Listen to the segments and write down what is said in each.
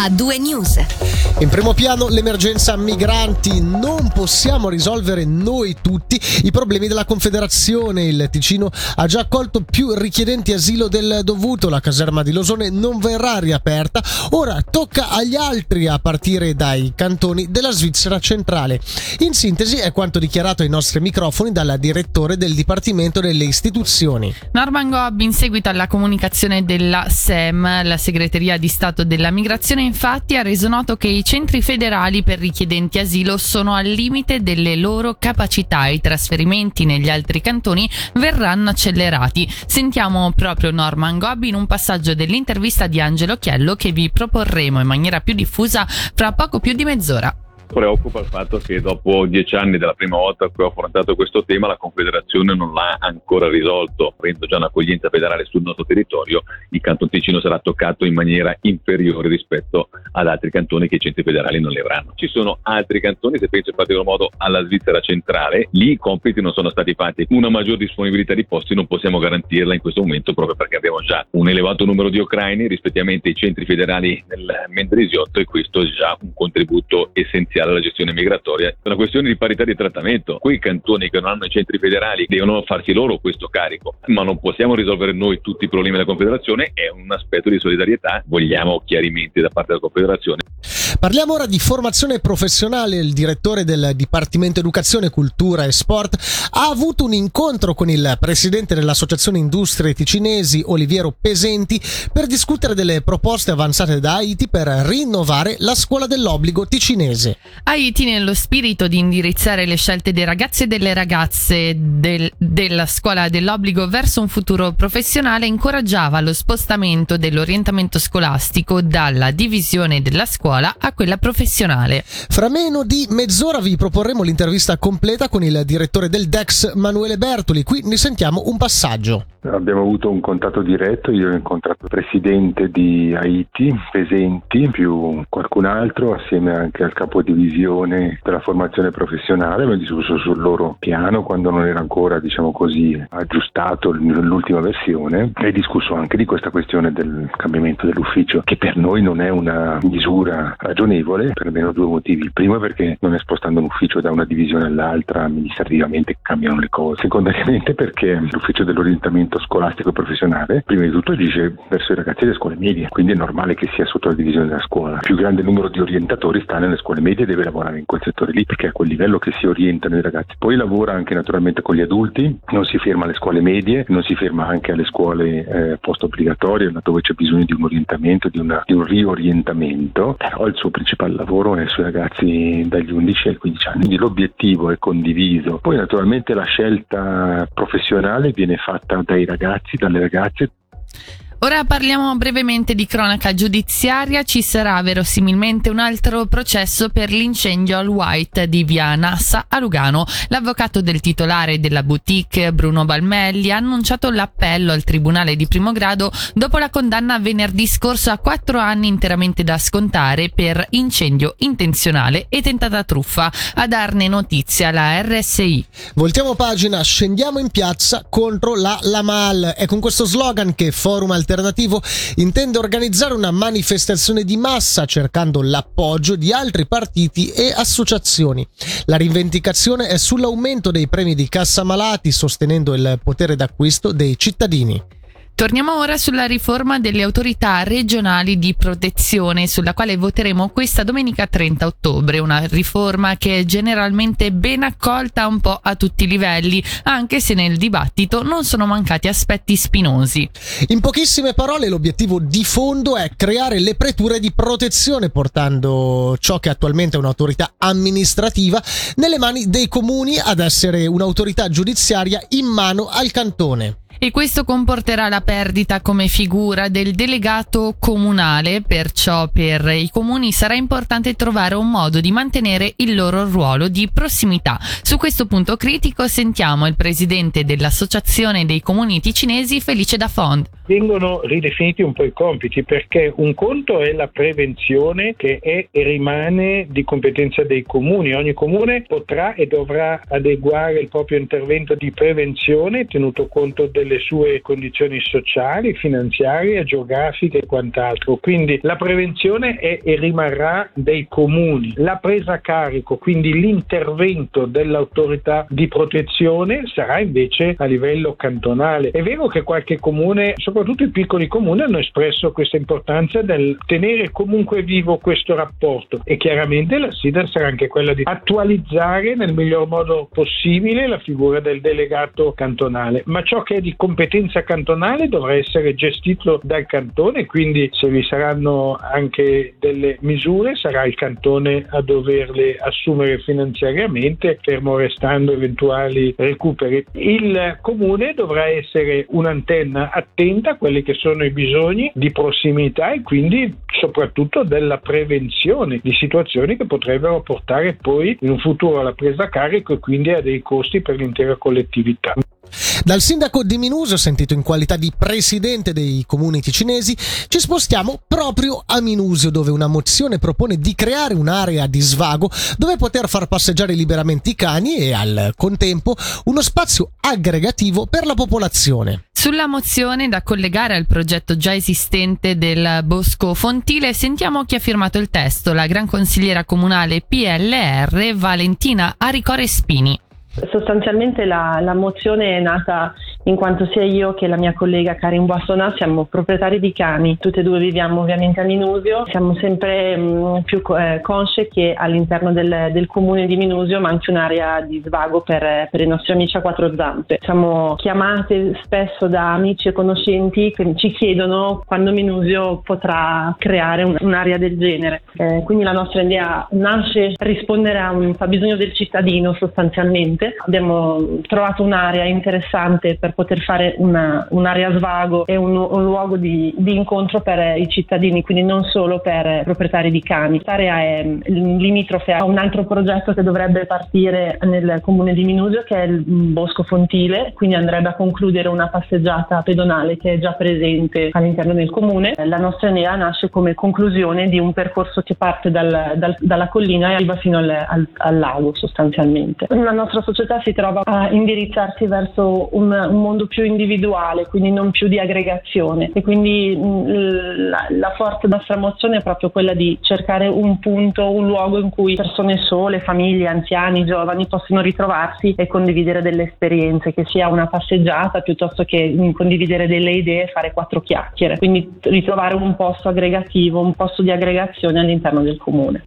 A2 News. In primo piano l'emergenza migranti. Non possiamo risolvere noi tutti i problemi della Confederazione. Il Ticino ha già accolto più richiedenti asilo del dovuto. La caserma di Losone non verrà riaperta. Ora tocca agli altri a partire dai cantoni della Svizzera centrale. In sintesi è quanto dichiarato ai nostri microfoni dal direttore del Dipartimento delle Istituzioni. Norman Gobb, in seguito alla comunicazione della SEM, la segreteria di Stato della Migrazione, infatti ha reso noto che i centri federali per richiedenti asilo sono al limite delle loro capacità e i trasferimenti negli altri cantoni verranno accelerati. Sentiamo proprio Norman Gobb in un passaggio dell'intervista di Angelo Chiello che vi proporremo in maniera più diffusa fra poco più di mezz'ora preoccupa il fatto che dopo dieci anni dalla prima volta che ho affrontato questo tema la Confederazione non l'ha ancora risolto, avendo già un'accoglienza federale sul nostro territorio, il Canton Ticino sarà toccato in maniera inferiore rispetto ad altri cantoni che i centri federali non le avranno. Ci sono altri cantoni, se penso in particolar modo alla Svizzera centrale, lì i compiti non sono stati fatti, una maggior disponibilità di posti non possiamo garantirla in questo momento proprio perché abbiamo già un elevato numero di ucraini rispettivamente ai centri federali nel Mendrisiotto e questo è già un contributo essenziale iniziale alla gestione migratoria. È una questione di parità di trattamento. Quei cantoni che non hanno i centri federali devono farsi loro questo carico, ma non possiamo risolvere noi tutti i problemi della Confederazione, è un aspetto di solidarietà. Vogliamo chiarimenti da parte della Confederazione. Parliamo ora di formazione professionale. Il direttore del Dipartimento Educazione, Cultura e Sport ha avuto un incontro con il presidente dell'Associazione Industrie Ticinesi, Oliviero Pesenti, per discutere delle proposte avanzate da Haiti per rinnovare la scuola dell'obbligo ticinese. Haiti, nello spirito di indirizzare le scelte dei ragazzi e delle ragazze del, della scuola dell'obbligo verso un futuro professionale, incoraggiava lo spostamento dell'orientamento scolastico dalla divisione della scuola a quella professionale. Fra meno di mezz'ora vi proporremo l'intervista completa con il direttore del DEX Manuele Bertoli. Qui ne sentiamo un passaggio. Abbiamo avuto un contatto diretto, io ho incontrato il presidente di Haiti, Pesenti, più qualcun altro, assieme anche al capo divisione della formazione professionale, abbiamo discusso sul loro piano quando non era ancora, diciamo così, aggiustato l'ultima versione e discusso anche di questa questione del cambiamento dell'ufficio, che per noi non è una misura ragionevole per almeno due motivi. Il primo è perché non è spostando un ufficio da una divisione all'altra, amministrativamente cambiano le cose. Secondariamente perché l'ufficio dell'orientamento orientamento scolastico e professionale, prima di tutto agisce verso i ragazzi delle scuole medie, quindi è normale che sia sotto la divisione della scuola. Il più grande numero di orientatori sta nelle scuole medie e deve lavorare in quel settore lì perché è a quel livello che si orientano i ragazzi. Poi lavora anche naturalmente con gli adulti, non si ferma alle scuole medie, non si ferma anche alle scuole eh, post obbligatorie dove c'è bisogno di un orientamento, di, una, di un riorientamento, però il suo principale lavoro è sui ragazzi dagli 11 ai 15 anni, quindi l'obiettivo è condiviso. Poi naturalmente la scelta professionale viene fatta dai ragazzi, dalle ragazze Ora parliamo brevemente di cronaca giudiziaria. Ci sarà verosimilmente un altro processo per l'incendio al White di via Nassa a Lugano. L'avvocato del titolare della boutique, Bruno Balmelli, ha annunciato l'appello al tribunale di primo grado dopo la condanna venerdì scorso a quattro anni interamente da scontare per incendio intenzionale e tentata truffa. A darne notizia la RSI. Voltiamo pagina, scendiamo in piazza contro la Lamal. È con questo slogan che Forum Alternativo alternativo intende organizzare una manifestazione di massa cercando l'appoggio di altri partiti e associazioni. La rivendicazione è sull'aumento dei premi di cassa malati sostenendo il potere d'acquisto dei cittadini. Torniamo ora sulla riforma delle autorità regionali di protezione, sulla quale voteremo questa domenica 30 ottobre. Una riforma che è generalmente ben accolta un po' a tutti i livelli, anche se nel dibattito non sono mancati aspetti spinosi. In pochissime parole, l'obiettivo di fondo è creare le preture di protezione, portando ciò che attualmente è un'autorità amministrativa nelle mani dei comuni ad essere un'autorità giudiziaria in mano al cantone e questo comporterà la perdita come figura del delegato comunale, perciò per i comuni sarà importante trovare un modo di mantenere il loro ruolo di prossimità. Su questo punto critico sentiamo il presidente dell'Associazione dei Comuni Ticinesi, Felice da Fond vengono ridefiniti un po' i compiti perché un conto è la prevenzione che è e rimane di competenza dei comuni. Ogni comune potrà e dovrà adeguare il proprio intervento di prevenzione tenuto conto delle sue condizioni sociali, finanziarie, geografiche e quant'altro. Quindi la prevenzione è e rimarrà dei comuni. La presa a carico, quindi l'intervento dell'autorità di protezione sarà invece a livello cantonale. È vero che qualche comune, soprattutto i piccoli comuni, hanno espresso questa importanza del tenere comunque vivo questo rapporto e chiaramente la sfida sarà anche quella di attualizzare nel miglior modo possibile la figura del delegato cantonale, ma ciò che è di competenza cantonale dovrà essere gestito dal cantone, quindi se vi saranno anche delle misure sarà il cantone a doverle assumere finanziariamente, fermo restando eventuali recuperi. Il comune dovrà essere un'antenna attenta a quelli che sono i bisogni di prossimità e quindi soprattutto della prevenzione di situazioni che potrebbero portare poi in un futuro alla presa a carico e quindi a dei costi per l'intera collettività. Dal sindaco di Minusio, sentito in qualità di presidente dei comuni ticinesi, ci spostiamo proprio a Minusio, dove una mozione propone di creare un'area di svago dove poter far passeggiare liberamente i cani e al contempo uno spazio aggregativo per la popolazione. Sulla mozione da collegare al progetto già esistente del Bosco Fontile sentiamo chi ha firmato il testo, la gran consigliera comunale PLR Valentina Aricore Spini. Sostanzialmente la, la, mozione è nata in quanto sia io che la mia collega Karin Boissona siamo proprietari di cani, tutte e due viviamo ovviamente a Minusio, siamo sempre mh, mm, più eh, consce che all'interno del, del, comune di Minusio manchi un'area di svago per, per, i nostri amici a quattro zampe. Siamo chiamate spesso da amici e conoscenti che ci chiedono quando Minusio potrà creare un, un'area del genere. Eh, quindi la nostra idea nasce rispondere a un fabbisogno del cittadino sostanzialmente. Abbiamo trovato un'area interessante per poter fare una, un'area svago e un, un luogo di, di, incontro per i cittadini, quindi non solo per proprietari di cani. Quest'area è limitrofe a un altro progetto che dovrebbe partire nel comune di Minusio che è il Bosco Fontile, quindi andrebbe a concludere una passeggiata pedonale che è già presente all'interno del comune. La nostra idea nasce come conclusione di un percorso che parte dal, dal, dalla collina e arriva fino al, al, al, lago sostanzialmente. La nostra società si trova a indirizzarsi verso un, un mondo più individuale, quindi non più di aggregazione e quindi mm, la, la forte nostra mozione è proprio quella di cercare un punto, un luogo in cui persone sole, famiglie, anziani, giovani possono ritrovarsi e condividere delle esperienze, che sia una passeggiata piuttosto che condividere delle idee e fare quattro chiacchiere, quindi ritrovare un posto aggregativo, un posto di aggregazione all'interno del comune.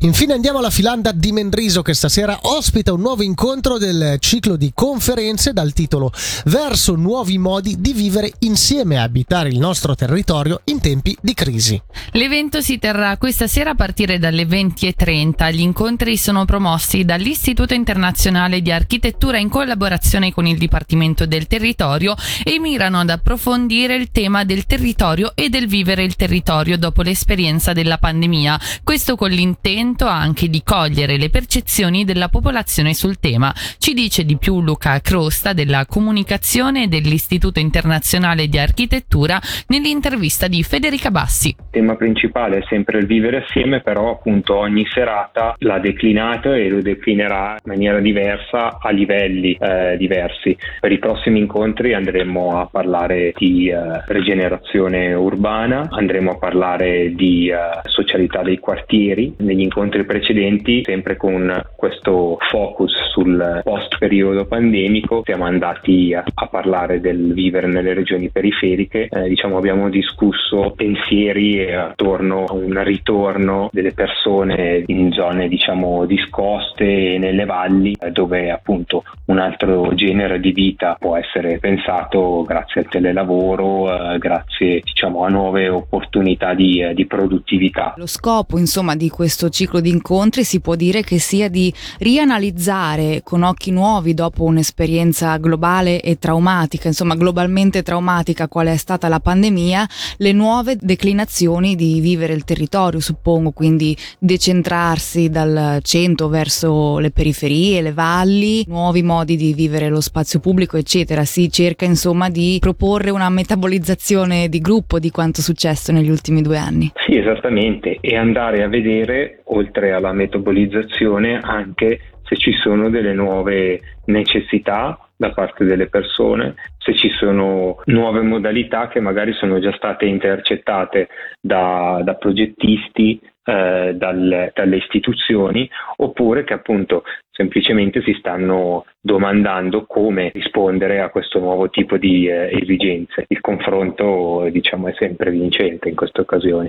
Infine andiamo alla Filanda di Mendriso che stasera ospita un nuovo incontro del ciclo di conferenze dal titolo Verso nuovi modi di vivere insieme e abitare il nostro territorio in tempi di crisi. L'evento si terrà questa sera a partire dalle 20.30. Gli incontri sono promossi dall'Istituto Internazionale di Architettura in collaborazione con il Dipartimento del Territorio e mirano ad approfondire il tema del territorio e del vivere il territorio dopo l'esperienza della pandemia. Questo con l'intento intento anche di cogliere le percezioni della popolazione sul tema. Ci dice di più Luca Crosta della comunicazione dell'Istituto Internazionale di Architettura nell'intervista di Federica Bassi. Il tema principale è sempre il vivere assieme, però appunto ogni serata l'ha declinato e lo declinerà in maniera diversa a livelli eh, diversi. Per i prossimi incontri andremo a parlare di eh, rigenerazione urbana, andremo a parlare di eh, socialità dei quartieri. Negli incontri incontri precedenti, sempre con questo focus sul post periodo pandemico, siamo andati a, a parlare del vivere nelle regioni periferiche, eh, diciamo abbiamo discusso pensieri attorno a un ritorno delle persone in zone diciamo discoste nelle valli eh, dove appunto un altro genere di vita può essere pensato grazie al telelavoro, eh, grazie diciamo a nuove opportunità di, eh, di produttività. Lo scopo insomma di questo ciclo ciclo di incontri si può dire che sia di rianalizzare con occhi nuovi dopo un'esperienza globale e traumatica, insomma globalmente traumatica quale è stata la pandemia, le nuove declinazioni di vivere il territorio, suppongo, quindi decentrarsi dal centro verso le periferie, le valli, nuovi modi di vivere lo spazio pubblico, eccetera. Si cerca insomma di proporre una metabolizzazione di gruppo di quanto successo negli ultimi due anni. Sì, esattamente, e andare a vedere, oltre alla metabolizzazione, anche se ci sono delle nuove necessità da parte delle persone, se ci sono nuove modalità che magari sono già state intercettate da, da progettisti, eh, dalle, dalle istituzioni, oppure che appunto semplicemente si stanno domandando come rispondere a questo nuovo tipo di eh, esigenze. Il confronto diciamo è sempre vincente in queste occasioni.